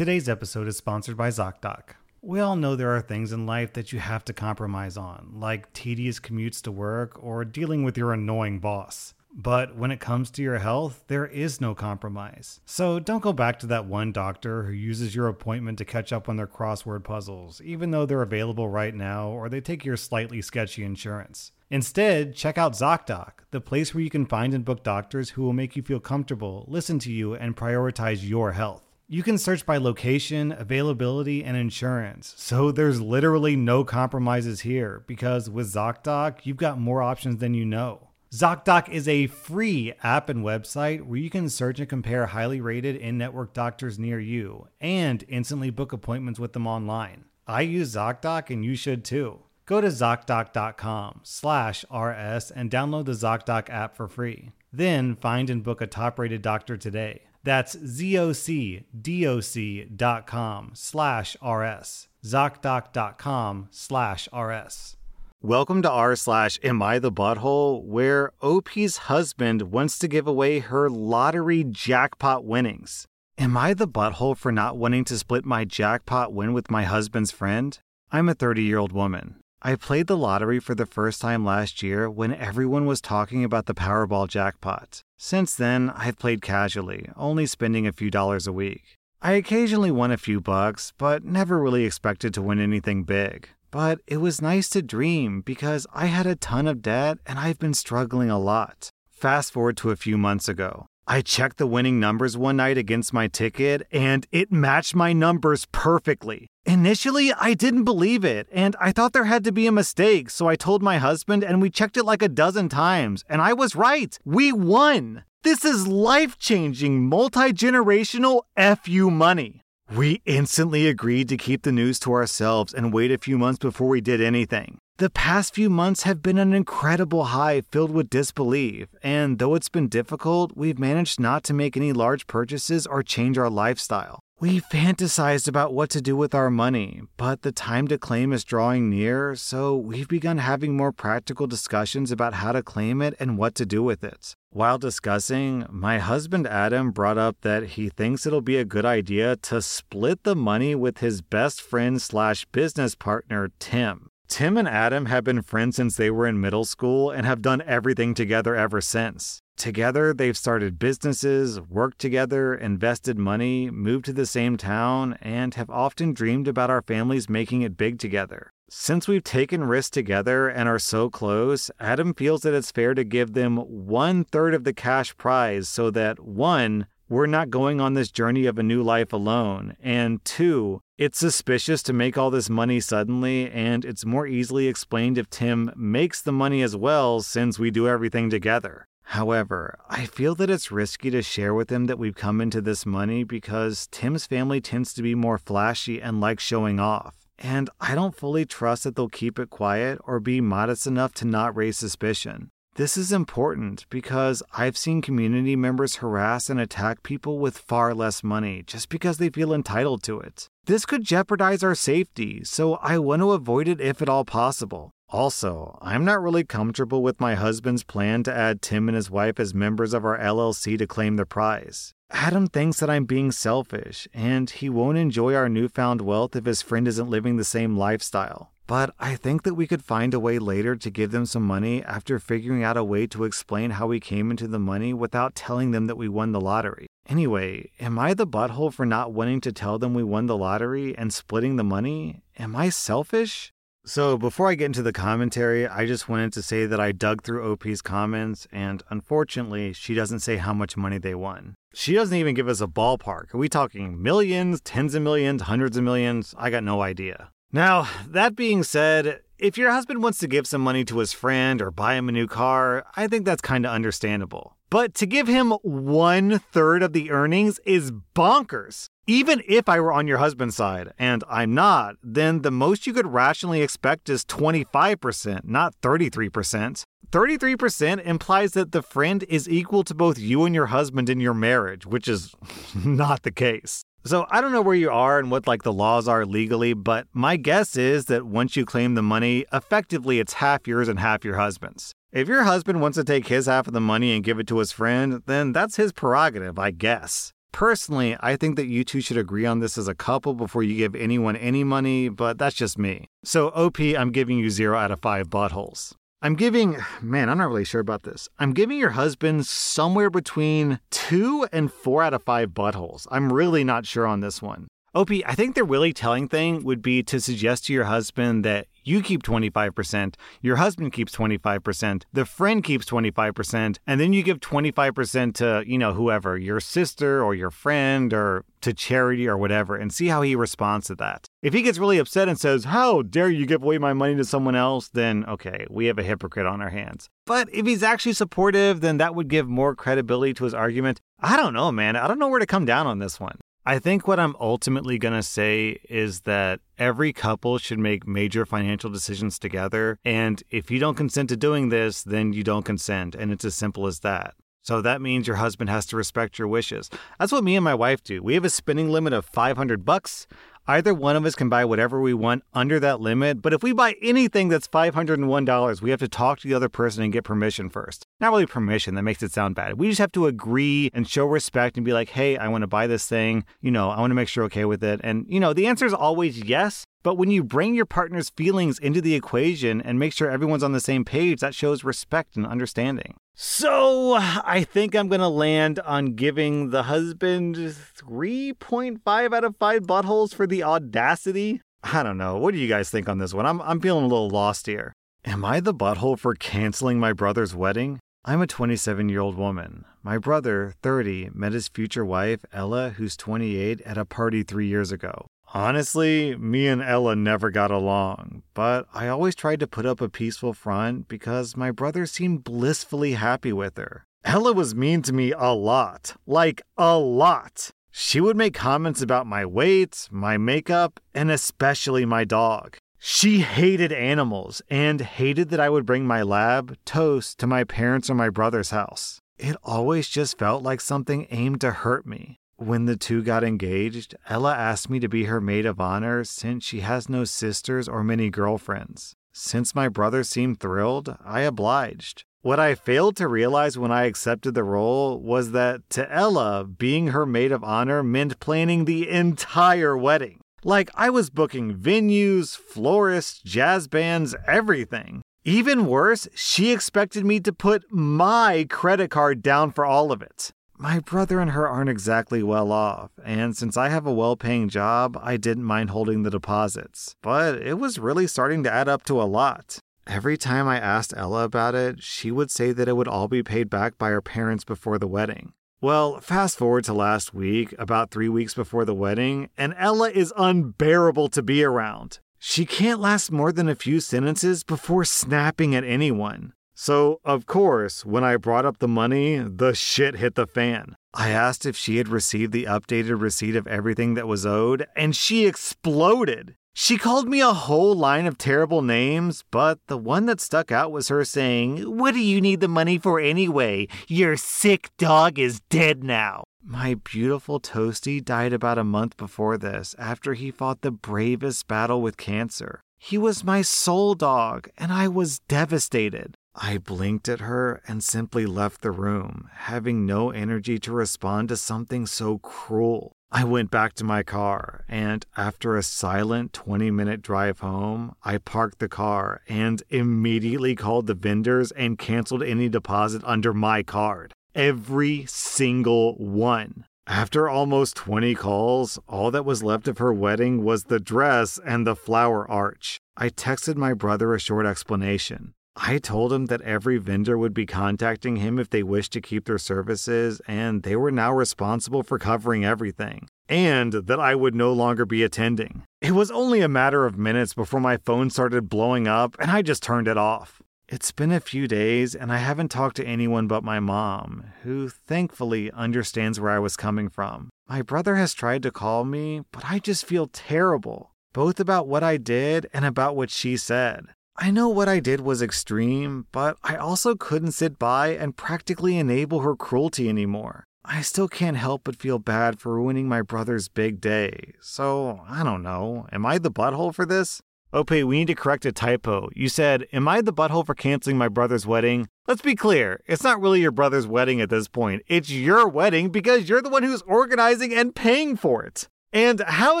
Today's episode is sponsored by ZocDoc. We all know there are things in life that you have to compromise on, like tedious commutes to work or dealing with your annoying boss. But when it comes to your health, there is no compromise. So don't go back to that one doctor who uses your appointment to catch up on their crossword puzzles, even though they're available right now or they take your slightly sketchy insurance. Instead, check out ZocDoc, the place where you can find and book doctors who will make you feel comfortable, listen to you, and prioritize your health. You can search by location, availability, and insurance. So there's literally no compromises here because with ZocDoc, you've got more options than you know. ZocDoc is a free app and website where you can search and compare highly rated in network doctors near you and instantly book appointments with them online. I use ZocDoc and you should too. Go to ZocDoc.com slash RS and download the ZocDoc app for free. Then find and book a top rated doctor today. That's ZocDoc.com slash RS. ZocDoc.com slash RS. Welcome to r slash Am I the Butthole, where OP's husband wants to give away her lottery jackpot winnings. Am I the butthole for not wanting to split my jackpot win with my husband's friend? I'm a 30 year old woman. I played the lottery for the first time last year when everyone was talking about the Powerball jackpot. Since then, I've played casually, only spending a few dollars a week. I occasionally won a few bucks, but never really expected to win anything big. But it was nice to dream because I had a ton of debt and I've been struggling a lot. Fast forward to a few months ago. I checked the winning numbers one night against my ticket and it matched my numbers perfectly. Initially, I didn't believe it and I thought there had to be a mistake, so I told my husband and we checked it like a dozen times and I was right. We won! This is life changing, multi generational FU money. We instantly agreed to keep the news to ourselves and wait a few months before we did anything. The past few months have been an incredible high filled with disbelief, and though it's been difficult, we've managed not to make any large purchases or change our lifestyle. We fantasized about what to do with our money, but the time to claim is drawing near, so we've begun having more practical discussions about how to claim it and what to do with it. While discussing, my husband Adam brought up that he thinks it'll be a good idea to split the money with his best friend slash business partner, Tim. Tim and Adam have been friends since they were in middle school and have done everything together ever since. Together, they've started businesses, worked together, invested money, moved to the same town, and have often dreamed about our families making it big together. Since we've taken risks together and are so close, Adam feels that it's fair to give them one third of the cash prize so that one, we're not going on this journey of a new life alone, and two, it's suspicious to make all this money suddenly, and it's more easily explained if Tim makes the money as well since we do everything together. However, I feel that it's risky to share with him that we've come into this money because Tim's family tends to be more flashy and like showing off. And I don't fully trust that they'll keep it quiet or be modest enough to not raise suspicion. This is important because I've seen community members harass and attack people with far less money just because they feel entitled to it. This could jeopardize our safety, so I want to avoid it if at all possible. Also, I'm not really comfortable with my husband's plan to add Tim and his wife as members of our LLC to claim the prize. Adam thinks that I'm being selfish, and he won't enjoy our newfound wealth if his friend isn't living the same lifestyle. But I think that we could find a way later to give them some money after figuring out a way to explain how we came into the money without telling them that we won the lottery. Anyway, am I the butthole for not wanting to tell them we won the lottery and splitting the money? Am I selfish? So, before I get into the commentary, I just wanted to say that I dug through OP's comments, and unfortunately, she doesn't say how much money they won. She doesn't even give us a ballpark. Are we talking millions, tens of millions, hundreds of millions? I got no idea. Now, that being said, if your husband wants to give some money to his friend or buy him a new car, I think that's kind of understandable. But to give him one third of the earnings is bonkers. Even if I were on your husband's side, and I'm not, then the most you could rationally expect is 25%, not 33%. 33% implies that the friend is equal to both you and your husband in your marriage, which is not the case. So I don't know where you are and what like the laws are legally, but my guess is that once you claim the money, effectively it's half yours and half your husband's. If your husband wants to take his half of the money and give it to his friend, then that's his prerogative, I guess. Personally, I think that you two should agree on this as a couple before you give anyone any money, but that's just me. So, OP, I'm giving you 0 out of 5 buttholes. I'm giving, man, I'm not really sure about this. I'm giving your husband somewhere between 2 and 4 out of 5 buttholes. I'm really not sure on this one. OP, I think the really telling thing would be to suggest to your husband that you keep 25%, your husband keeps 25%, the friend keeps 25%, and then you give 25% to, you know, whoever, your sister or your friend or to charity or whatever, and see how he responds to that. If he gets really upset and says, How dare you give away my money to someone else? Then, okay, we have a hypocrite on our hands. But if he's actually supportive, then that would give more credibility to his argument. I don't know, man. I don't know where to come down on this one. I think what I'm ultimately going to say is that every couple should make major financial decisions together. And if you don't consent to doing this, then you don't consent. And it's as simple as that. So that means your husband has to respect your wishes. That's what me and my wife do. We have a spending limit of 500 bucks. Either one of us can buy whatever we want under that limit, but if we buy anything that's $501, we have to talk to the other person and get permission first. Not really permission, that makes it sound bad. We just have to agree and show respect and be like, hey, I want to buy this thing. You know, I want to make sure okay with it. And, you know, the answer is always yes, but when you bring your partner's feelings into the equation and make sure everyone's on the same page, that shows respect and understanding. So I think I'm going to land on giving the husband 3.5 out of 5 buttholes for the audacity. I don't know. What do you guys think on this one? I'm, I'm feeling a little lost here. Am I the butthole for canceling my brother's wedding? I'm a 27 year old woman. My brother, 30, met his future wife, Ella, who's 28, at a party three years ago. Honestly, me and Ella never got along, but I always tried to put up a peaceful front because my brother seemed blissfully happy with her. Ella was mean to me a lot. Like, a lot. She would make comments about my weight, my makeup, and especially my dog. She hated animals and hated that I would bring my lab, Toast, to my parents' or my brother's house. It always just felt like something aimed to hurt me. When the two got engaged, Ella asked me to be her maid of honor since she has no sisters or many girlfriends. Since my brother seemed thrilled, I obliged. What I failed to realize when I accepted the role was that to Ella, being her maid of honor meant planning the entire wedding. Like, I was booking venues, florists, jazz bands, everything. Even worse, she expected me to put my credit card down for all of it. My brother and her aren't exactly well off, and since I have a well paying job, I didn't mind holding the deposits. But it was really starting to add up to a lot. Every time I asked Ella about it, she would say that it would all be paid back by her parents before the wedding. Well, fast forward to last week, about three weeks before the wedding, and Ella is unbearable to be around. She can't last more than a few sentences before snapping at anyone. So, of course, when I brought up the money, the shit hit the fan. I asked if she had received the updated receipt of everything that was owed, and she exploded. She called me a whole line of terrible names, but the one that stuck out was her saying, What do you need the money for anyway? Your sick dog is dead now. My beautiful Toasty died about a month before this after he fought the bravest battle with cancer. He was my soul dog, and I was devastated. I blinked at her and simply left the room, having no energy to respond to something so cruel. I went back to my car, and after a silent 20 minute drive home, I parked the car and immediately called the vendors and canceled any deposit under my card. Every single one. After almost 20 calls, all that was left of her wedding was the dress and the flower arch. I texted my brother a short explanation. I told him that every vendor would be contacting him if they wished to keep their services, and they were now responsible for covering everything, and that I would no longer be attending. It was only a matter of minutes before my phone started blowing up, and I just turned it off. It's been a few days, and I haven't talked to anyone but my mom, who thankfully understands where I was coming from. My brother has tried to call me, but I just feel terrible, both about what I did and about what she said. I know what I did was extreme, but I also couldn't sit by and practically enable her cruelty anymore. I still can't help but feel bad for ruining my brother's big day. So, I don't know. Am I the butthole for this? OP, we need to correct a typo. You said, Am I the butthole for canceling my brother's wedding? Let's be clear, it's not really your brother's wedding at this point. It's your wedding because you're the one who's organizing and paying for it. And how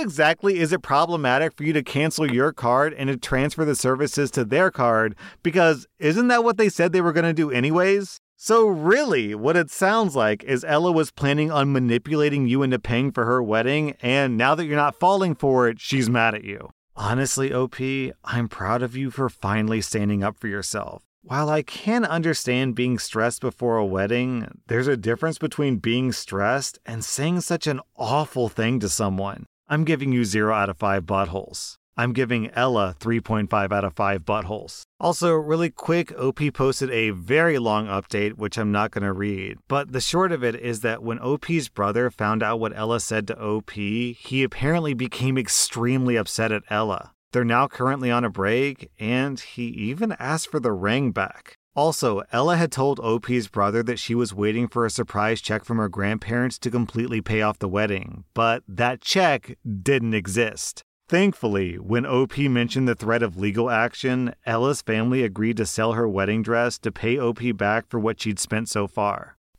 exactly is it problematic for you to cancel your card and to transfer the services to their card? Because isn't that what they said they were going to do anyways? So, really, what it sounds like is Ella was planning on manipulating you into paying for her wedding, and now that you're not falling for it, she's mad at you. Honestly, OP, I'm proud of you for finally standing up for yourself. While I can understand being stressed before a wedding, there's a difference between being stressed and saying such an awful thing to someone. I'm giving you 0 out of 5 buttholes. I'm giving Ella 3.5 out of 5 buttholes. Also, really quick, OP posted a very long update, which I'm not going to read. But the short of it is that when OP's brother found out what Ella said to OP, he apparently became extremely upset at Ella. They're now currently on a break, and he even asked for the ring back. Also, Ella had told OP's brother that she was waiting for a surprise check from her grandparents to completely pay off the wedding, but that check didn't exist. Thankfully, when OP mentioned the threat of legal action, Ella's family agreed to sell her wedding dress to pay OP back for what she'd spent so far.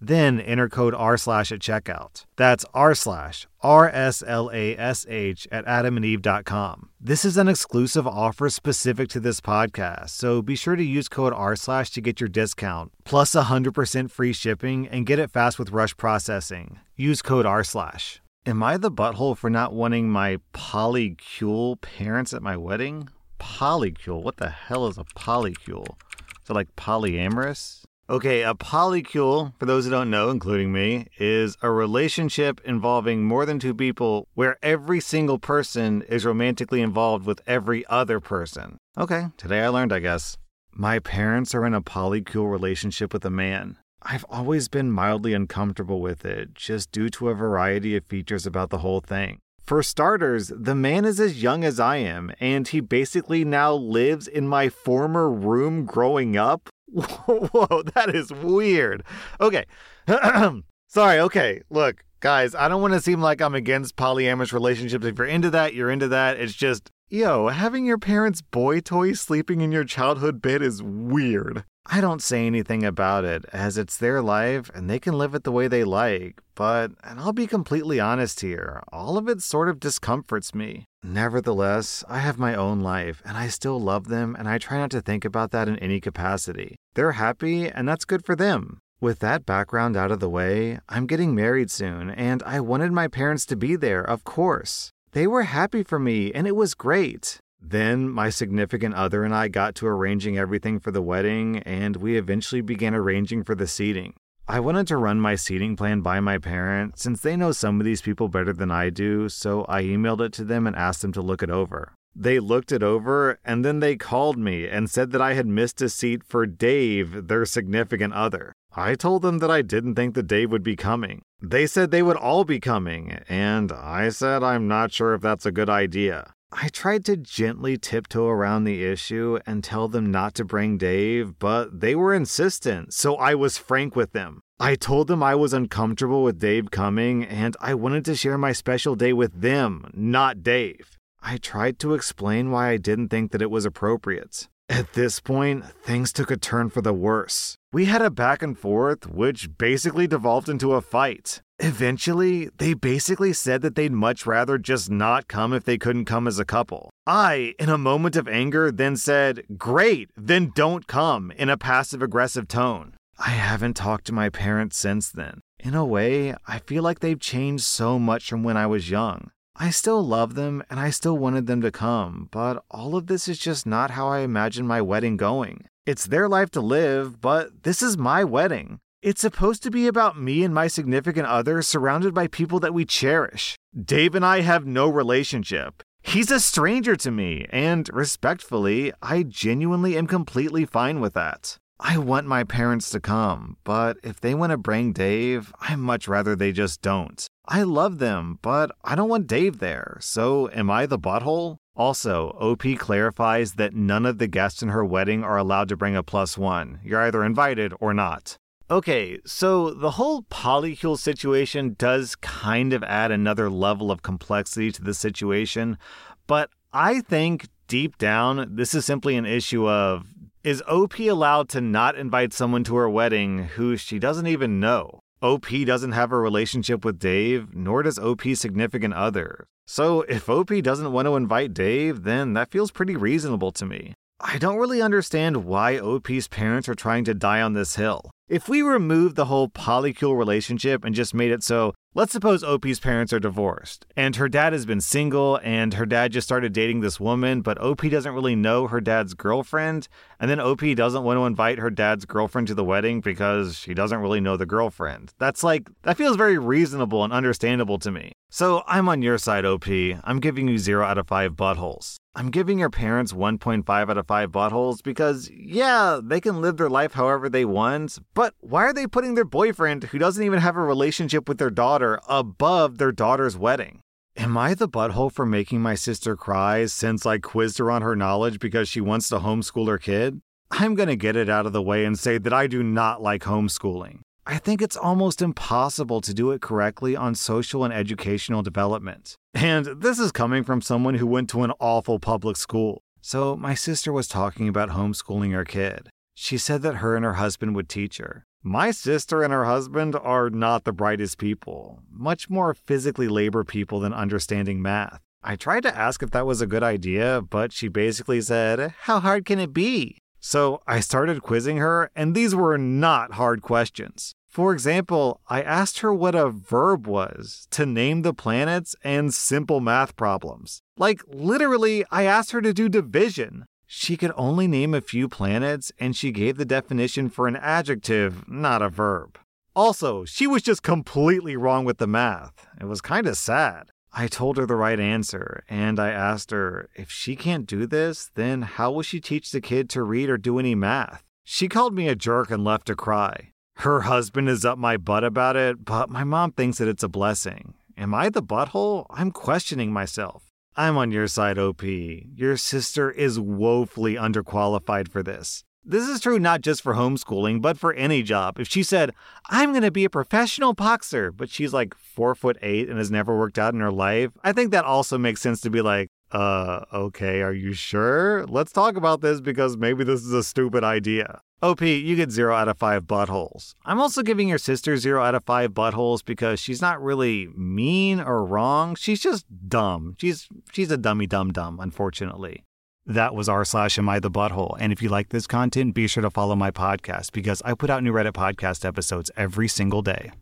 Then enter code R slash at checkout. That's R slash R S L A S H at adamandeve.com. This is an exclusive offer specific to this podcast, so be sure to use code R slash to get your discount, plus 100% free shipping, and get it fast with rush processing. Use code R slash. Am I the butthole for not wanting my polycule parents at my wedding? Polycule? What the hell is a polycule? Is it like polyamorous? Okay, a polycule, for those who don't know, including me, is a relationship involving more than two people where every single person is romantically involved with every other person. Okay, today I learned, I guess. My parents are in a polycule relationship with a man. I've always been mildly uncomfortable with it, just due to a variety of features about the whole thing. For starters, the man is as young as I am, and he basically now lives in my former room growing up. Whoa, that is weird. Okay. Sorry, okay. Look, guys, I don't want to seem like I'm against polyamorous relationships. If you're into that, you're into that. It's just, yo, having your parents' boy toy sleeping in your childhood bed is weird. I don't say anything about it, as it's their life and they can live it the way they like, but, and I'll be completely honest here, all of it sort of discomforts me. Nevertheless, I have my own life and I still love them, and I try not to think about that in any capacity. They're happy, and that's good for them. With that background out of the way, I'm getting married soon, and I wanted my parents to be there, of course. They were happy for me, and it was great. Then my significant other and I got to arranging everything for the wedding, and we eventually began arranging for the seating. I wanted to run my seating plan by my parents since they know some of these people better than I do, so I emailed it to them and asked them to look it over. They looked it over and then they called me and said that I had missed a seat for Dave, their significant other. I told them that I didn't think that Dave would be coming. They said they would all be coming, and I said I'm not sure if that's a good idea. I tried to gently tiptoe around the issue and tell them not to bring Dave, but they were insistent, so I was frank with them. I told them I was uncomfortable with Dave coming and I wanted to share my special day with them, not Dave. I tried to explain why I didn't think that it was appropriate. At this point, things took a turn for the worse. We had a back and forth, which basically devolved into a fight. Eventually, they basically said that they'd much rather just not come if they couldn't come as a couple. I, in a moment of anger, then said, Great, then don't come, in a passive aggressive tone. I haven't talked to my parents since then. In a way, I feel like they've changed so much from when I was young. I still love them and I still wanted them to come, but all of this is just not how I imagined my wedding going. It's their life to live, but this is my wedding. It's supposed to be about me and my significant other surrounded by people that we cherish. Dave and I have no relationship. He's a stranger to me, and respectfully, I genuinely am completely fine with that. I want my parents to come, but if they want to bring Dave, I'd much rather they just don't. I love them, but I don't want Dave there, so am I the butthole? Also, OP clarifies that none of the guests in her wedding are allowed to bring a plus one. You're either invited or not. Okay, so the whole polycule situation does kind of add another level of complexity to the situation, but I think deep down, this is simply an issue of is OP allowed to not invite someone to her wedding who she doesn't even know? OP doesn't have a relationship with Dave, nor does OP's significant other. So if OP doesn't want to invite Dave, then that feels pretty reasonable to me. I don't really understand why OP's parents are trying to die on this hill. If we remove the whole polycule relationship and just made it so, let's suppose OP's parents are divorced, and her dad has been single, and her dad just started dating this woman, but OP doesn't really know her dad's girlfriend, and then OP doesn't want to invite her dad's girlfriend to the wedding because she doesn't really know the girlfriend. That's like, that feels very reasonable and understandable to me. So I'm on your side, OP. I'm giving you 0 out of 5 buttholes. I'm giving your parents 1.5 out of 5 buttholes because, yeah, they can live their life however they want, but why are they putting their boyfriend, who doesn't even have a relationship with their daughter, above their daughter's wedding? Am I the butthole for making my sister cry since I quizzed her on her knowledge because she wants to homeschool her kid? I'm going to get it out of the way and say that I do not like homeschooling. I think it's almost impossible to do it correctly on social and educational development. And this is coming from someone who went to an awful public school. So, my sister was talking about homeschooling her kid. She said that her and her husband would teach her. My sister and her husband are not the brightest people, much more physically labor people than understanding math. I tried to ask if that was a good idea, but she basically said, How hard can it be? So I started quizzing her, and these were not hard questions. For example, I asked her what a verb was to name the planets and simple math problems. Like, literally, I asked her to do division. She could only name a few planets, and she gave the definition for an adjective, not a verb. Also, she was just completely wrong with the math. It was kind of sad. I told her the right answer, and I asked her if she can't do this, then how will she teach the kid to read or do any math? She called me a jerk and left to cry. Her husband is up my butt about it, but my mom thinks that it's a blessing. Am I the butthole? I'm questioning myself. I'm on your side, OP. Your sister is woefully underqualified for this. This is true not just for homeschooling, but for any job. If she said, I'm going to be a professional boxer, but she's like four foot eight and has never worked out in her life, I think that also makes sense to be like, uh, okay, are you sure? Let's talk about this because maybe this is a stupid idea. OP, you get 0 out of 5 buttholes. I'm also giving your sister 0 out of 5 buttholes because she's not really mean or wrong. She's just dumb. She's she's a dummy dumb dumb, unfortunately. That was r slash am I the butthole. And if you like this content, be sure to follow my podcast because I put out new Reddit podcast episodes every single day.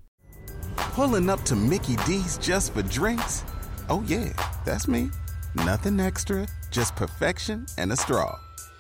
Pulling up to Mickey D's just for drinks? Oh yeah, that's me. Nothing extra, just perfection and a straw